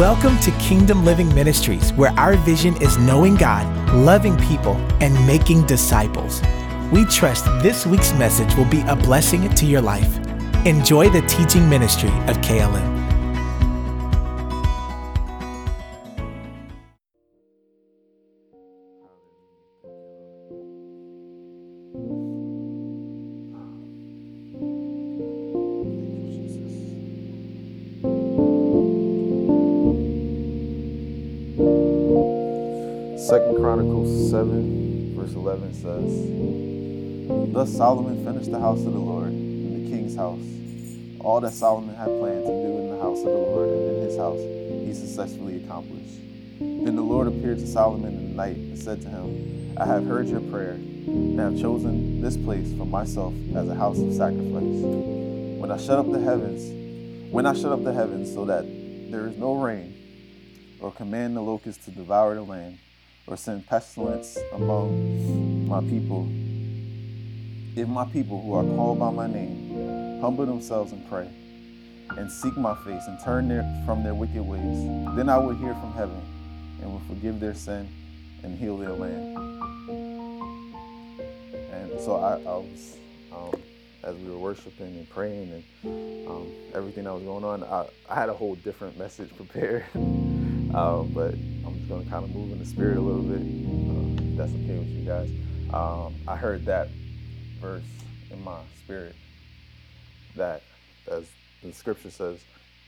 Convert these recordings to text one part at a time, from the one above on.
Welcome to Kingdom Living Ministries, where our vision is knowing God, loving people, and making disciples. We trust this week's message will be a blessing to your life. Enjoy the teaching ministry of KLM. Chronicles 7, verse 11 says, Thus Solomon finished the house of the Lord and the king's house. All that Solomon had planned to do in the house of the Lord and in his house, he successfully accomplished. Then the Lord appeared to Solomon in the night and said to him, I have heard your prayer and have chosen this place for myself as a house of sacrifice. When I shut up the heavens, when I shut up the heavens so that there is no rain, or command the locusts to devour the land, or send pestilence among my people. If my people who are called by my name humble themselves and pray, and seek my face and turn their, from their wicked ways, then I will hear from heaven and will forgive their sin and heal their land. And so I, I was, um, as we were worshiping and praying and um, everything that was going on, I, I had a whole different message prepared. Uh, but going to kind of move in the spirit a little bit, uh, that's okay with you guys. Um, I heard that verse in my spirit that, as the scripture says,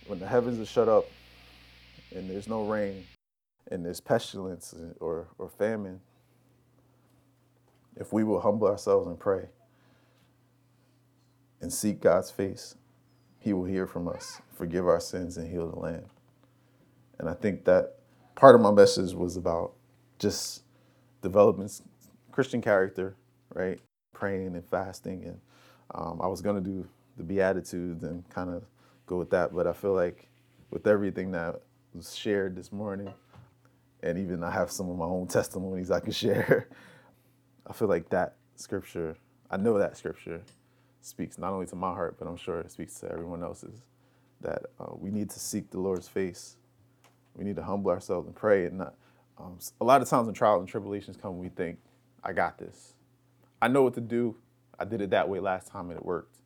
when the heavens are shut up and there's no rain and there's pestilence or, or famine, if we will humble ourselves and pray and seek God's face, He will hear from us, forgive our sins, and heal the land. And I think that part of my message was about just developing Christian character, right? Praying and fasting. And um, I was going to do the Beatitudes and kind of go with that. But I feel like with everything that was shared this morning, and even I have some of my own testimonies I can share, I feel like that scripture, I know that scripture speaks not only to my heart, but I'm sure it speaks to everyone else's, that uh, we need to seek the Lord's face we need to humble ourselves and pray. And not, um, a lot of times when trials and tribulations come, we think, I got this. I know what to do. I did it that way last time and it worked.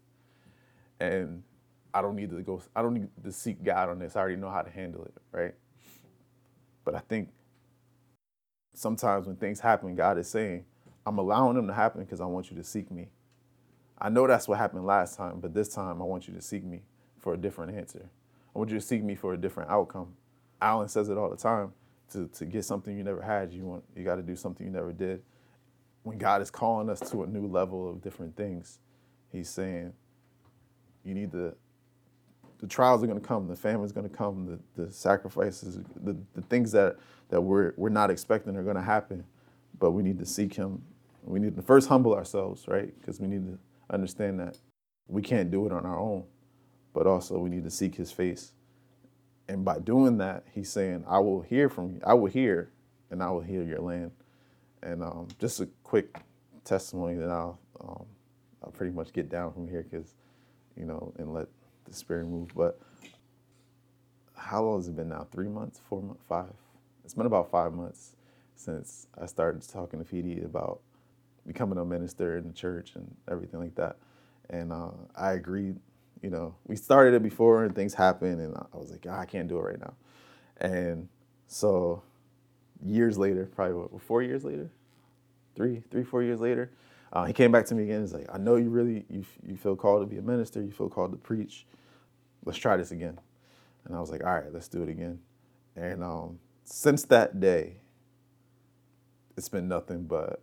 And I don't need to go, I don't need to seek God on this. I already know how to handle it, right? But I think sometimes when things happen, God is saying, I'm allowing them to happen because I want you to seek me. I know that's what happened last time, but this time I want you to seek me for a different answer. I want you to seek me for a different outcome. Alan says it all the time. To, to get something you never had, you want you got to do something you never did. When God is calling us to a new level of different things, He's saying, you need to. The trials are going to come. The famine's going to come. The, the sacrifices, the, the things that that we're we're not expecting are going to happen, but we need to seek Him. We need to first humble ourselves, right? Because we need to understand that we can't do it on our own, but also we need to seek His face and by doing that, he's saying, I will hear from you. I will hear and I will heal your land. And um, just a quick testimony that I'll, um, I'll pretty much get down from here because, you know, and let the spirit move. But how long has it been now? Three months, four months, five? It's been about five months since I started talking to PD about becoming a minister in the church and everything like that. And uh, I agreed you know, we started it before and things happened, and I was like, oh, I can't do it right now. And so, years later, probably what, four years later, three, three, four years later, uh, he came back to me again. He's like, I know you really you you feel called to be a minister. You feel called to preach. Let's try this again. And I was like, all right, let's do it again. And um, since that day, it's been nothing but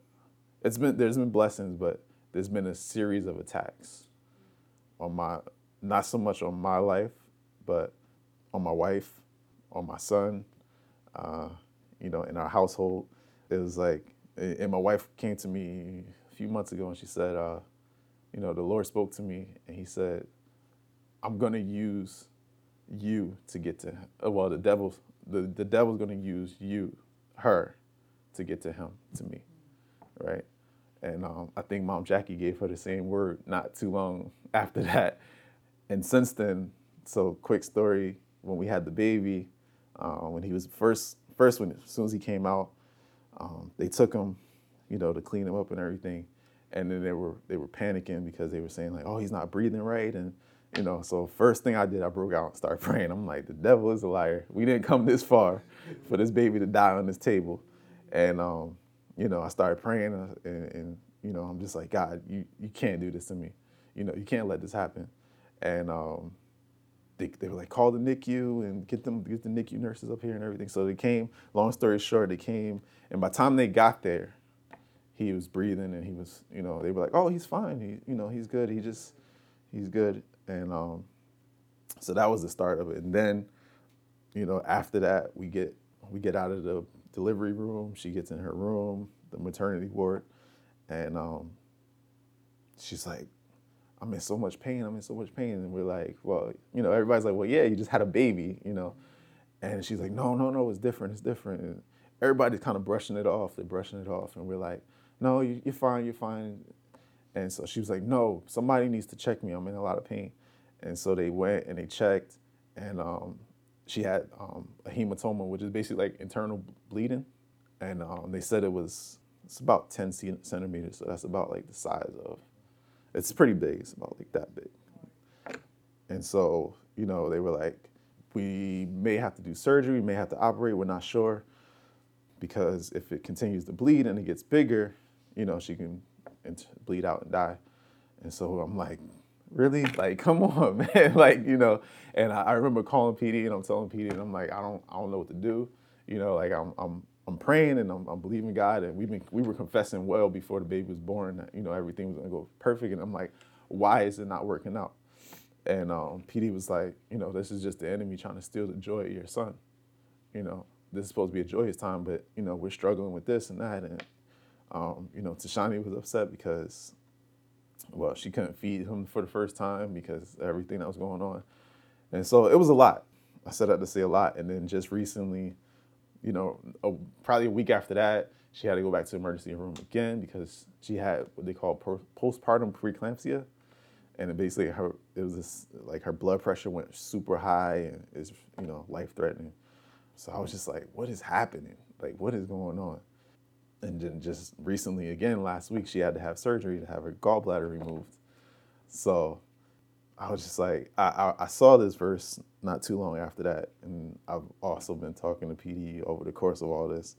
it's been there's been blessings, but there's been a series of attacks on my not so much on my life, but on my wife, on my son, uh, you know, in our household. It was like, and my wife came to me a few months ago and she said, uh, you know, the Lord spoke to me and he said, I'm going to use you to get to, uh, well, the devil's, the, the devil's going to use you, her, to get to him, to me, right? And um, I think Mom Jackie gave her the same word not too long after that and since then, so quick story, when we had the baby, Uh, when he was first, first when as soon as he came out, um, they took him, you know, to clean him up and everything, and then they were they were panicking because they were saying like, oh, he's not breathing right, and you know, so first thing I did, I broke out and started praying. I'm like, the devil is a liar. We didn't come this far for this baby to die on this table, and um, you know, I started praying, uh, and, and you know, I'm just like, God, you you can't do this to me, you know, you can't let this happen, and um, they, they were like, call the NICU and get them get the NICU nurses up here and everything. So they came. Long story short, they came, and by the time they got there, he was breathing and he was, you know, they were like, oh, he's fine. He, you know, he's good. He just, he's good. And um, so that was the start of it. And then, you know, after that, we get we get out of the delivery room. She gets in her room, the maternity ward, and um, she's like, I'm in so much pain. I'm in so much pain. And we're like, well, you know, everybody's like, well, yeah, you just had a baby, you know. And she's like, no, no, no, it's different. It's different. And everybody's kind of brushing it off. They're brushing it off. And we're like, no, you're fine. You're fine. And so she was like, no, somebody needs to check me. I'm in a lot of pain. And so they went and they checked. And um, she had um, a hematoma, which is basically like internal bleeding. And um, they said it was, it's about 10 centimeters. So that's about like the size of it's pretty big. It's about like that big. And so, you know, they were like, we may have to do surgery, we may have to operate, we're not sure. Because if it continues to bleed and it gets bigger, you know, she can bleed out and die. And so I'm like, really? Like, come on, man. like, you know, and I, I, remember calling PD and I'm telling PD and I'm like, I don't, I don't know what to do. You know, like I'm, I'm, I'm praying and I'm, I'm, believing God, and we've been we were confessing well before the baby was born that you know everything was gonna go perfect, and I'm like, why is it not working out? And um, PD was like, you know, this is just the enemy trying to steal the joy of your son. You know, this is supposed to be a joyous time, but you know we're struggling with this and that, and um, you know, Tashani was upset because, well, she couldn't feed him for the first time because everything that was going on, and so it was a lot. I said that to say a lot, and then just recently you know, a, probably a week after that, she had to go back to the emergency room again because she had what they call postpartum preeclampsia, and it basically her it was this, like her blood pressure went super high and is you know life threatening. So I was just like, what is happening? Like, what is going on? And then just recently, again, last week, she had to have surgery to have her gallbladder removed. So I was just like, I, I, I, saw this verse not too long after that, and I've also been talking to PD over the course of all this,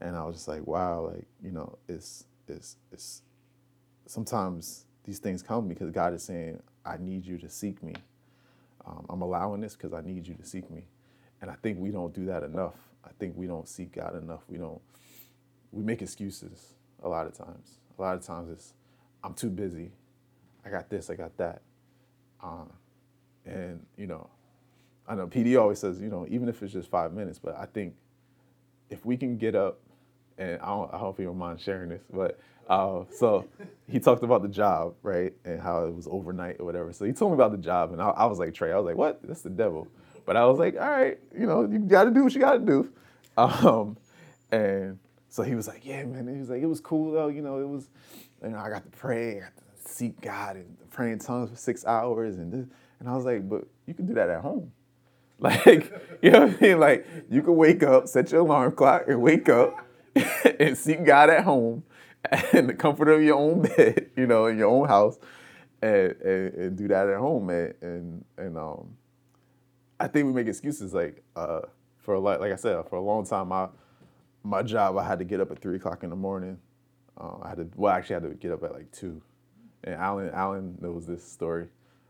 and I was just like, wow, like you know, it's it's it's sometimes these things come because God is saying, I need you to seek me. Um, I'm allowing this because I need you to seek me, and I think we don't do that enough. I think we don't seek God enough. We don't. We make excuses a lot of times. A lot of times it's, I'm too busy. I got this. I got that uh, and, you know, I know PD always says, you know, even if it's just five minutes, but I think if we can get up, and I don't, I hope you don't mind sharing this, but uh, so he talked about the job, right, and how it was overnight or whatever. So he told me about the job, and I, I was like, Trey, I was like, what? That's the devil. But I was like, all right, you know, you got to do what you got to do. Um, and so he was like, yeah, man. he was like, it was cool though. You know, it was, you know, I got to pray, I got to seek God and praying tongues for six hours and this. And I was like, but you can do that at home. Like, you know what I mean? Like, you can wake up, set your alarm clock, and wake up and seek God at home in the comfort of your own bed, you know, in your own house, and, and, and do that at home. And, and, and um, I think we make excuses like, uh, for like, like I said, for a long time, my, my job, I had to get up at three o'clock in the morning. Uh, I had to, well, actually, I had to get up at like two and Alan Alan knows this story.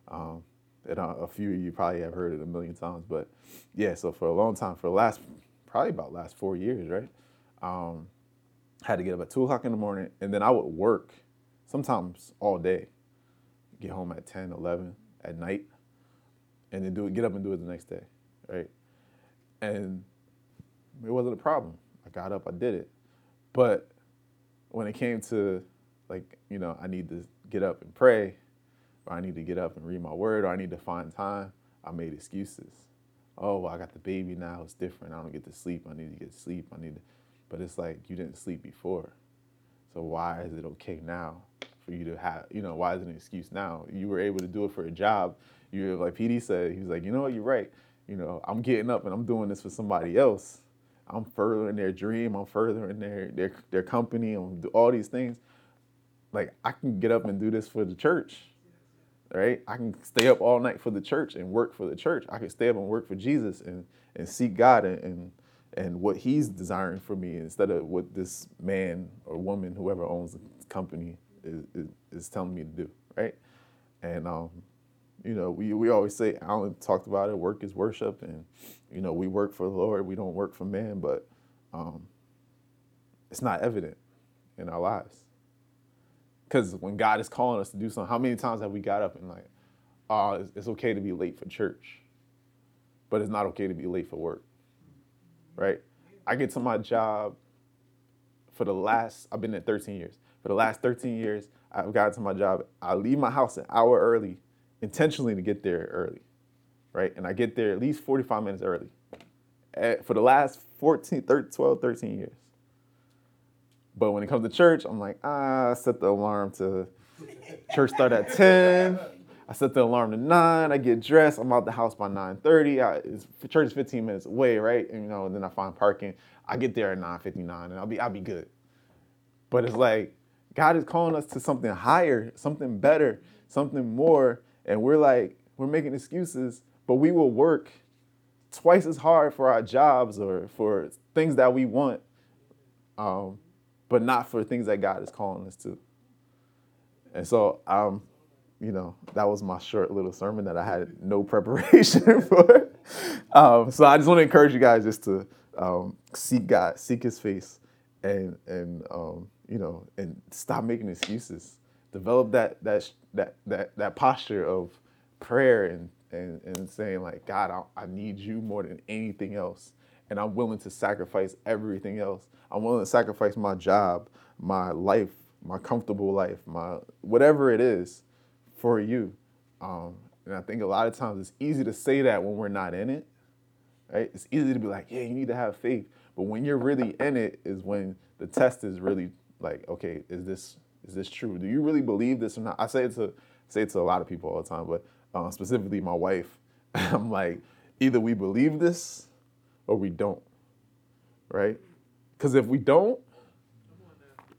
Um, and a, few of you probably have heard it a million times, but yeah. So for a long time, for the last probably about last four years, right? Um, had to get up at two o'clock in the morning, and then I would work sometimes all day. Get home at 10, 11 at night, and then do it. Get up and do it the next day, right? And it wasn't a problem. I got up, I did it, but when it came to like you know, I need to get up and pray, or I need to get up and read my word, or I need to find time, I made excuses. Oh, well, I got the baby now, it's different. I don't get to sleep. I need to get sleep. I need to, but it's like you didn't sleep before. So why is it okay now for you to have, you know, why is it an excuse now? You were able to do it for a job. You were like PD said, he was like, you know what, you're right. you know, I'm getting up and I'm doing this for somebody else. I'm furthering their dream. I'm furthering their their their company. I'm all these things. Like I can get up and do this for the church, right? I can stay up all night for the church and work for the church. I can stay up and work for Jesus and and seek God and and, and what He's desiring for me instead of what this man or woman, whoever owns the company, is, is, is telling me to do, right? And um, you know, we, we always say, Alan talked about it, work is worship. And, you know, we work for the Lord, we don't work for man, but um, it's not evident in our lives. Because when God is calling us to do something, how many times have we got up and like, oh, it's, it's okay to be late for church, but it's not okay to be late for work, right? I get to my job for the last, I've been there 13 years. For the last 13 years, I've gotten to my job. I leave my house an hour early intentionally to get there early, right? And I get there at least 45 minutes early at, for the last 14, 13, 12, 13 years. But when it comes to church, I'm like, ah, I set the alarm to church start at 10. I set the alarm to 9. I get dressed. I'm out the house by 9.30. I, church is 15 minutes away, right? And, you know, and then I find parking. I get there at 9.59 and I'll be, I'll be good. But it's like, God is calling us to something higher, something better, something more and we're like, we're making excuses, but we will work twice as hard for our jobs or for things that we want, um, but not for things that God is calling us to. And so, um, you know, that was my short little sermon that I had no preparation for. um, so I just want to encourage you guys just to um, seek God, seek His face, and and um, you know, and stop making excuses. Develop that that that that that posture of prayer and and, and saying like God, I, I need you more than anything else, and I'm willing to sacrifice everything else. I'm willing to sacrifice my job, my life, my comfortable life, my whatever it is, for you. Um, and I think a lot of times it's easy to say that when we're not in it, right? It's easy to be like, yeah, you need to have faith, but when you're really in it, is when the test is really like, okay, is this is this true? Do you really believe this or not? I say it to say it to a lot of people all the time, but uh, specifically my wife. I'm like, either we believe this or we don't, right? Because if we don't,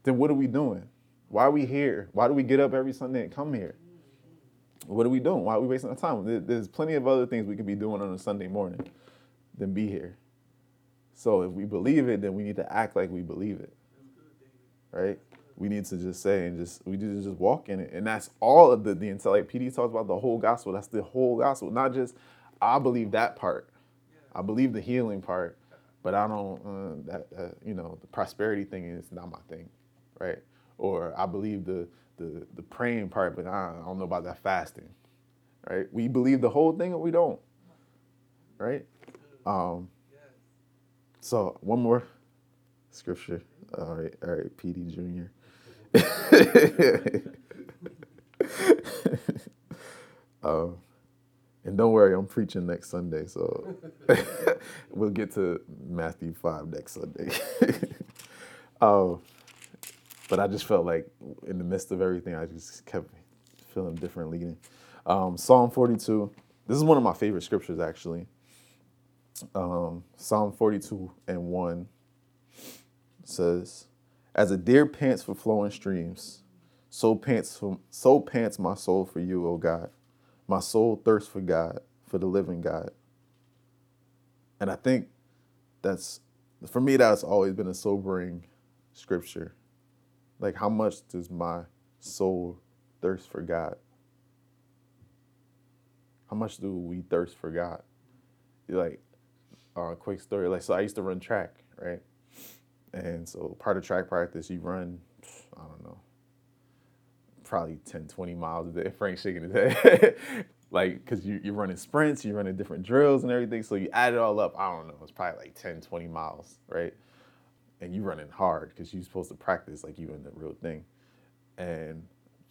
then what are we doing? Why are we here? Why do we get up every Sunday and come here? What are we doing? Why are we wasting our time? There's plenty of other things we could be doing on a Sunday morning than be here. So if we believe it, then we need to act like we believe it, right? we need to just say and just we need to just walk in it and that's all of the the intel like pd talks about the whole gospel that's the whole gospel not just i believe that part i believe the healing part but i don't uh, that uh, you know the prosperity thing is not my thing right? Or i believe the the the praying part but i don't know about that fasting right? We believe the whole thing or we don't right? Um so one more scripture. All right all right pd junior. Um, and don't worry, I'm preaching next Sunday, so we'll get to Matthew 5 next Sunday. um, but I just felt like in the midst of everything, I just kept feeling different leading. Um, Psalm 42, this is one of my favorite scriptures actually. Um, Psalm 42 and 1 says, as a deer pants for flowing streams, so pants for, so pants my soul for you, O God. My soul thirsts for God, for the living God. And I think that's for me that's always been a sobering scripture. Like how much does my soul thirst for God? How much do we thirst for God? Like, a uh, quick story. Like, so I used to run track, right? And so part of track practice, you run, I don't know, probably 10, 20 miles a day. Frank shaking his head. like, because you, you're running sprints, you're running different drills and everything. So you add it all up, I don't know, it's probably like 10, 20 miles, right? And you're running hard because you're supposed to practice like you in the real thing. And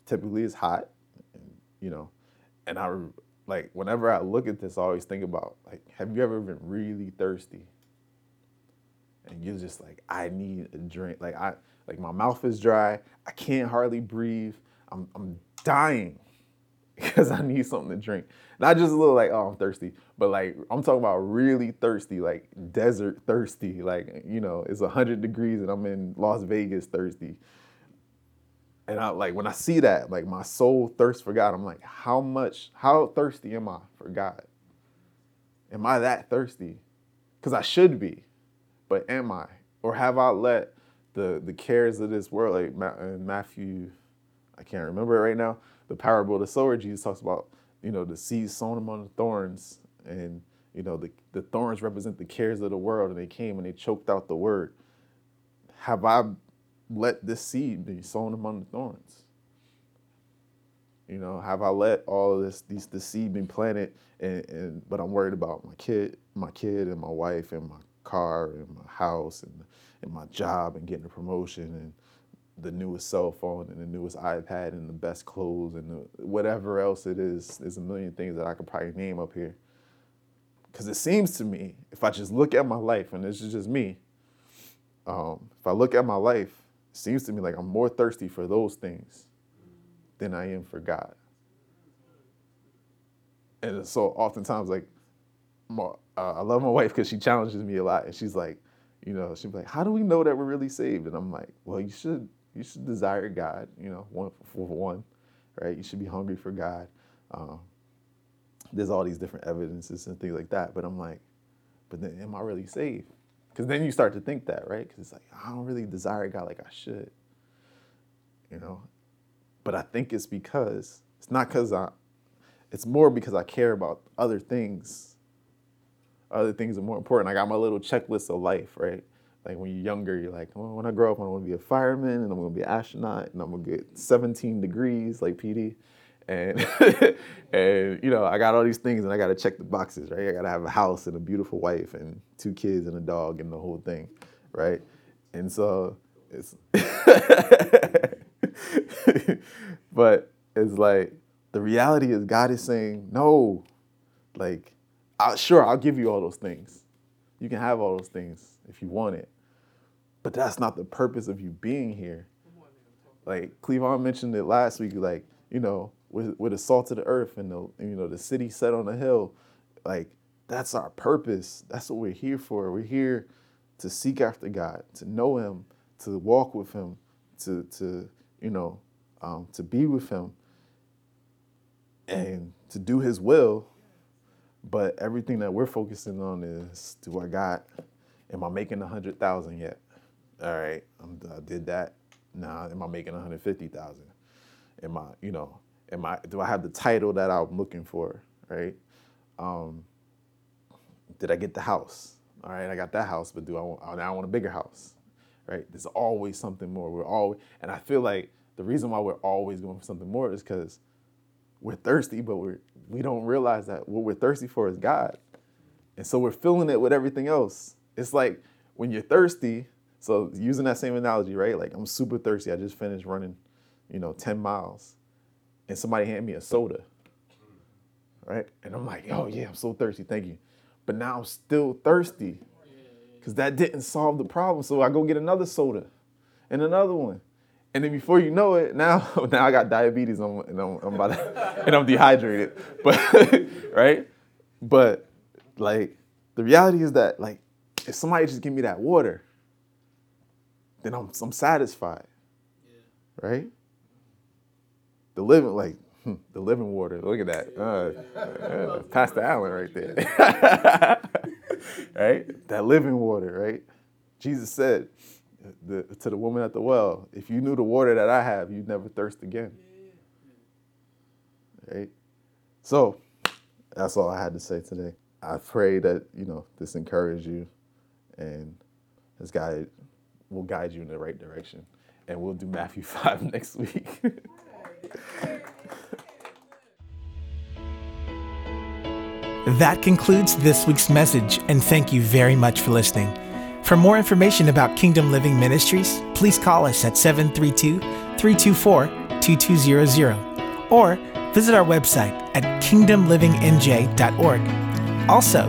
typically it's hot, and, you know, and I, like, whenever I look at this, I always think about, like, have you ever been really thirsty? and you're just like, I need a drink. Like I like my mouth is dry. I can't hardly breathe. I'm I'm dying. because I need something to drink. Not just a little like, oh, I'm thirsty, but like I'm talking about really thirsty, like desert thirsty. Like, you know, it's 100 degrees and I'm in Las Vegas thirsty. And I like when I see that, like my soul thirsts for God, I'm like, how much, how thirsty am I for God? Am I that thirsty? Because I should be, but am I? Or have I let the the cares of this world, like in uh, Matthew, I can't remember it right now, the parable of the sower, Jesus talks about, you know, the seeds sown among the thorns, and you know, the, the thorns represent the cares of the world, and they came and they choked out the word. Have I let this seed be sown among the thorns? You know, have I let all of this, these the seed be planted, and, and but I'm worried about my kid, my kid, and my wife, and my car, and my house, and and my job, and getting a promotion, and the newest cell phone and the newest iPad and the best clothes and the, whatever else it is. There's a million things that I could probably name up here. Because it seems to me, if I just look at my life, and this is just me, um, if I look at my life, it seems to me like I'm more thirsty for those things than I am for God. And so oftentimes, like, my, uh, I love my wife because she challenges me a lot. And she's like, you know, she'd be like, how do we know that we're really saved? And I'm like, well, you should you should desire God, you know, one for one, right? You should be hungry for God. Um, there's all these different evidences and things like that. But I'm like, but then am I really saved? Because then you start to think that, right? Because it's like, I don't really desire God like I should, you know? But I think it's because, it's not because I, it's more because I care about other things. Other things are more important. I got my little checklist of life, right? Like when you're younger, you're like, well, when I grow up, I want to be a fireman and I'm going to be an astronaut and I'm going to get 17 degrees like PD. And, and, you know, I got all these things and I got to check the boxes, right? I got to have a house and a beautiful wife and two kids and a dog and the whole thing, right? And so it's, but it's like, the reality is God is saying, no, like, I, sure, I'll give you all those things. You can have all those things if you want it. But that's not the purpose of you being here. Like Cleavon mentioned it last week, like, you know, with, with the salt of the earth and the you know the city set on a hill, like that's our purpose. That's what we're here for. We're here to seek after God, to know Him, to walk with Him, to to you know, um, to be with Him, and to do His will. But everything that we're focusing on is, do I got? Am I making a hundred thousand yet? All right, i did that. Now, am I making 150,000? Am I, you know, am I, do I have the title that I'm looking for, right? Um, did I get the house? All right, I got that house, but do I want, now I want a bigger house, right? There's always something more. We're always, and I feel like the reason why we're always going for something more is because we're thirsty, but we're, we don't realize that what we're thirsty for is God. And so we're filling it with everything else. It's like when you're thirsty, so using that same analogy, right? Like I'm super thirsty. I just finished running, you know, 10 miles, and somebody handed me a soda, right? And I'm like, oh yeah, I'm so thirsty. Thank you. But now I'm still thirsty because that didn't solve the problem. So I go get another soda and another one. And then before you know it, now now I got diabetes and I'm, I'm about to, and I'm dehydrated. But right? But like the reality is that like if somebody just give me that water, then I'm, I'm satisfied. Yeah. Right? The living, like, hmm, the living water. Look at that. Uh, uh, Pastor Alan right there. right? That living water, right? Jesus said the, to the woman at the well, if you knew the water that I have, you'd never thirst again. Right? So, that's all I had to say today. I pray that, you know, this encouraged you and this guy will guide you in the right direction. And we'll do Matthew 5 next week. that concludes this week's message, and thank you very much for listening. For more information about Kingdom Living Ministries, please call us at 732 324 2200 or visit our website at kingdomlivingnj.org. Also,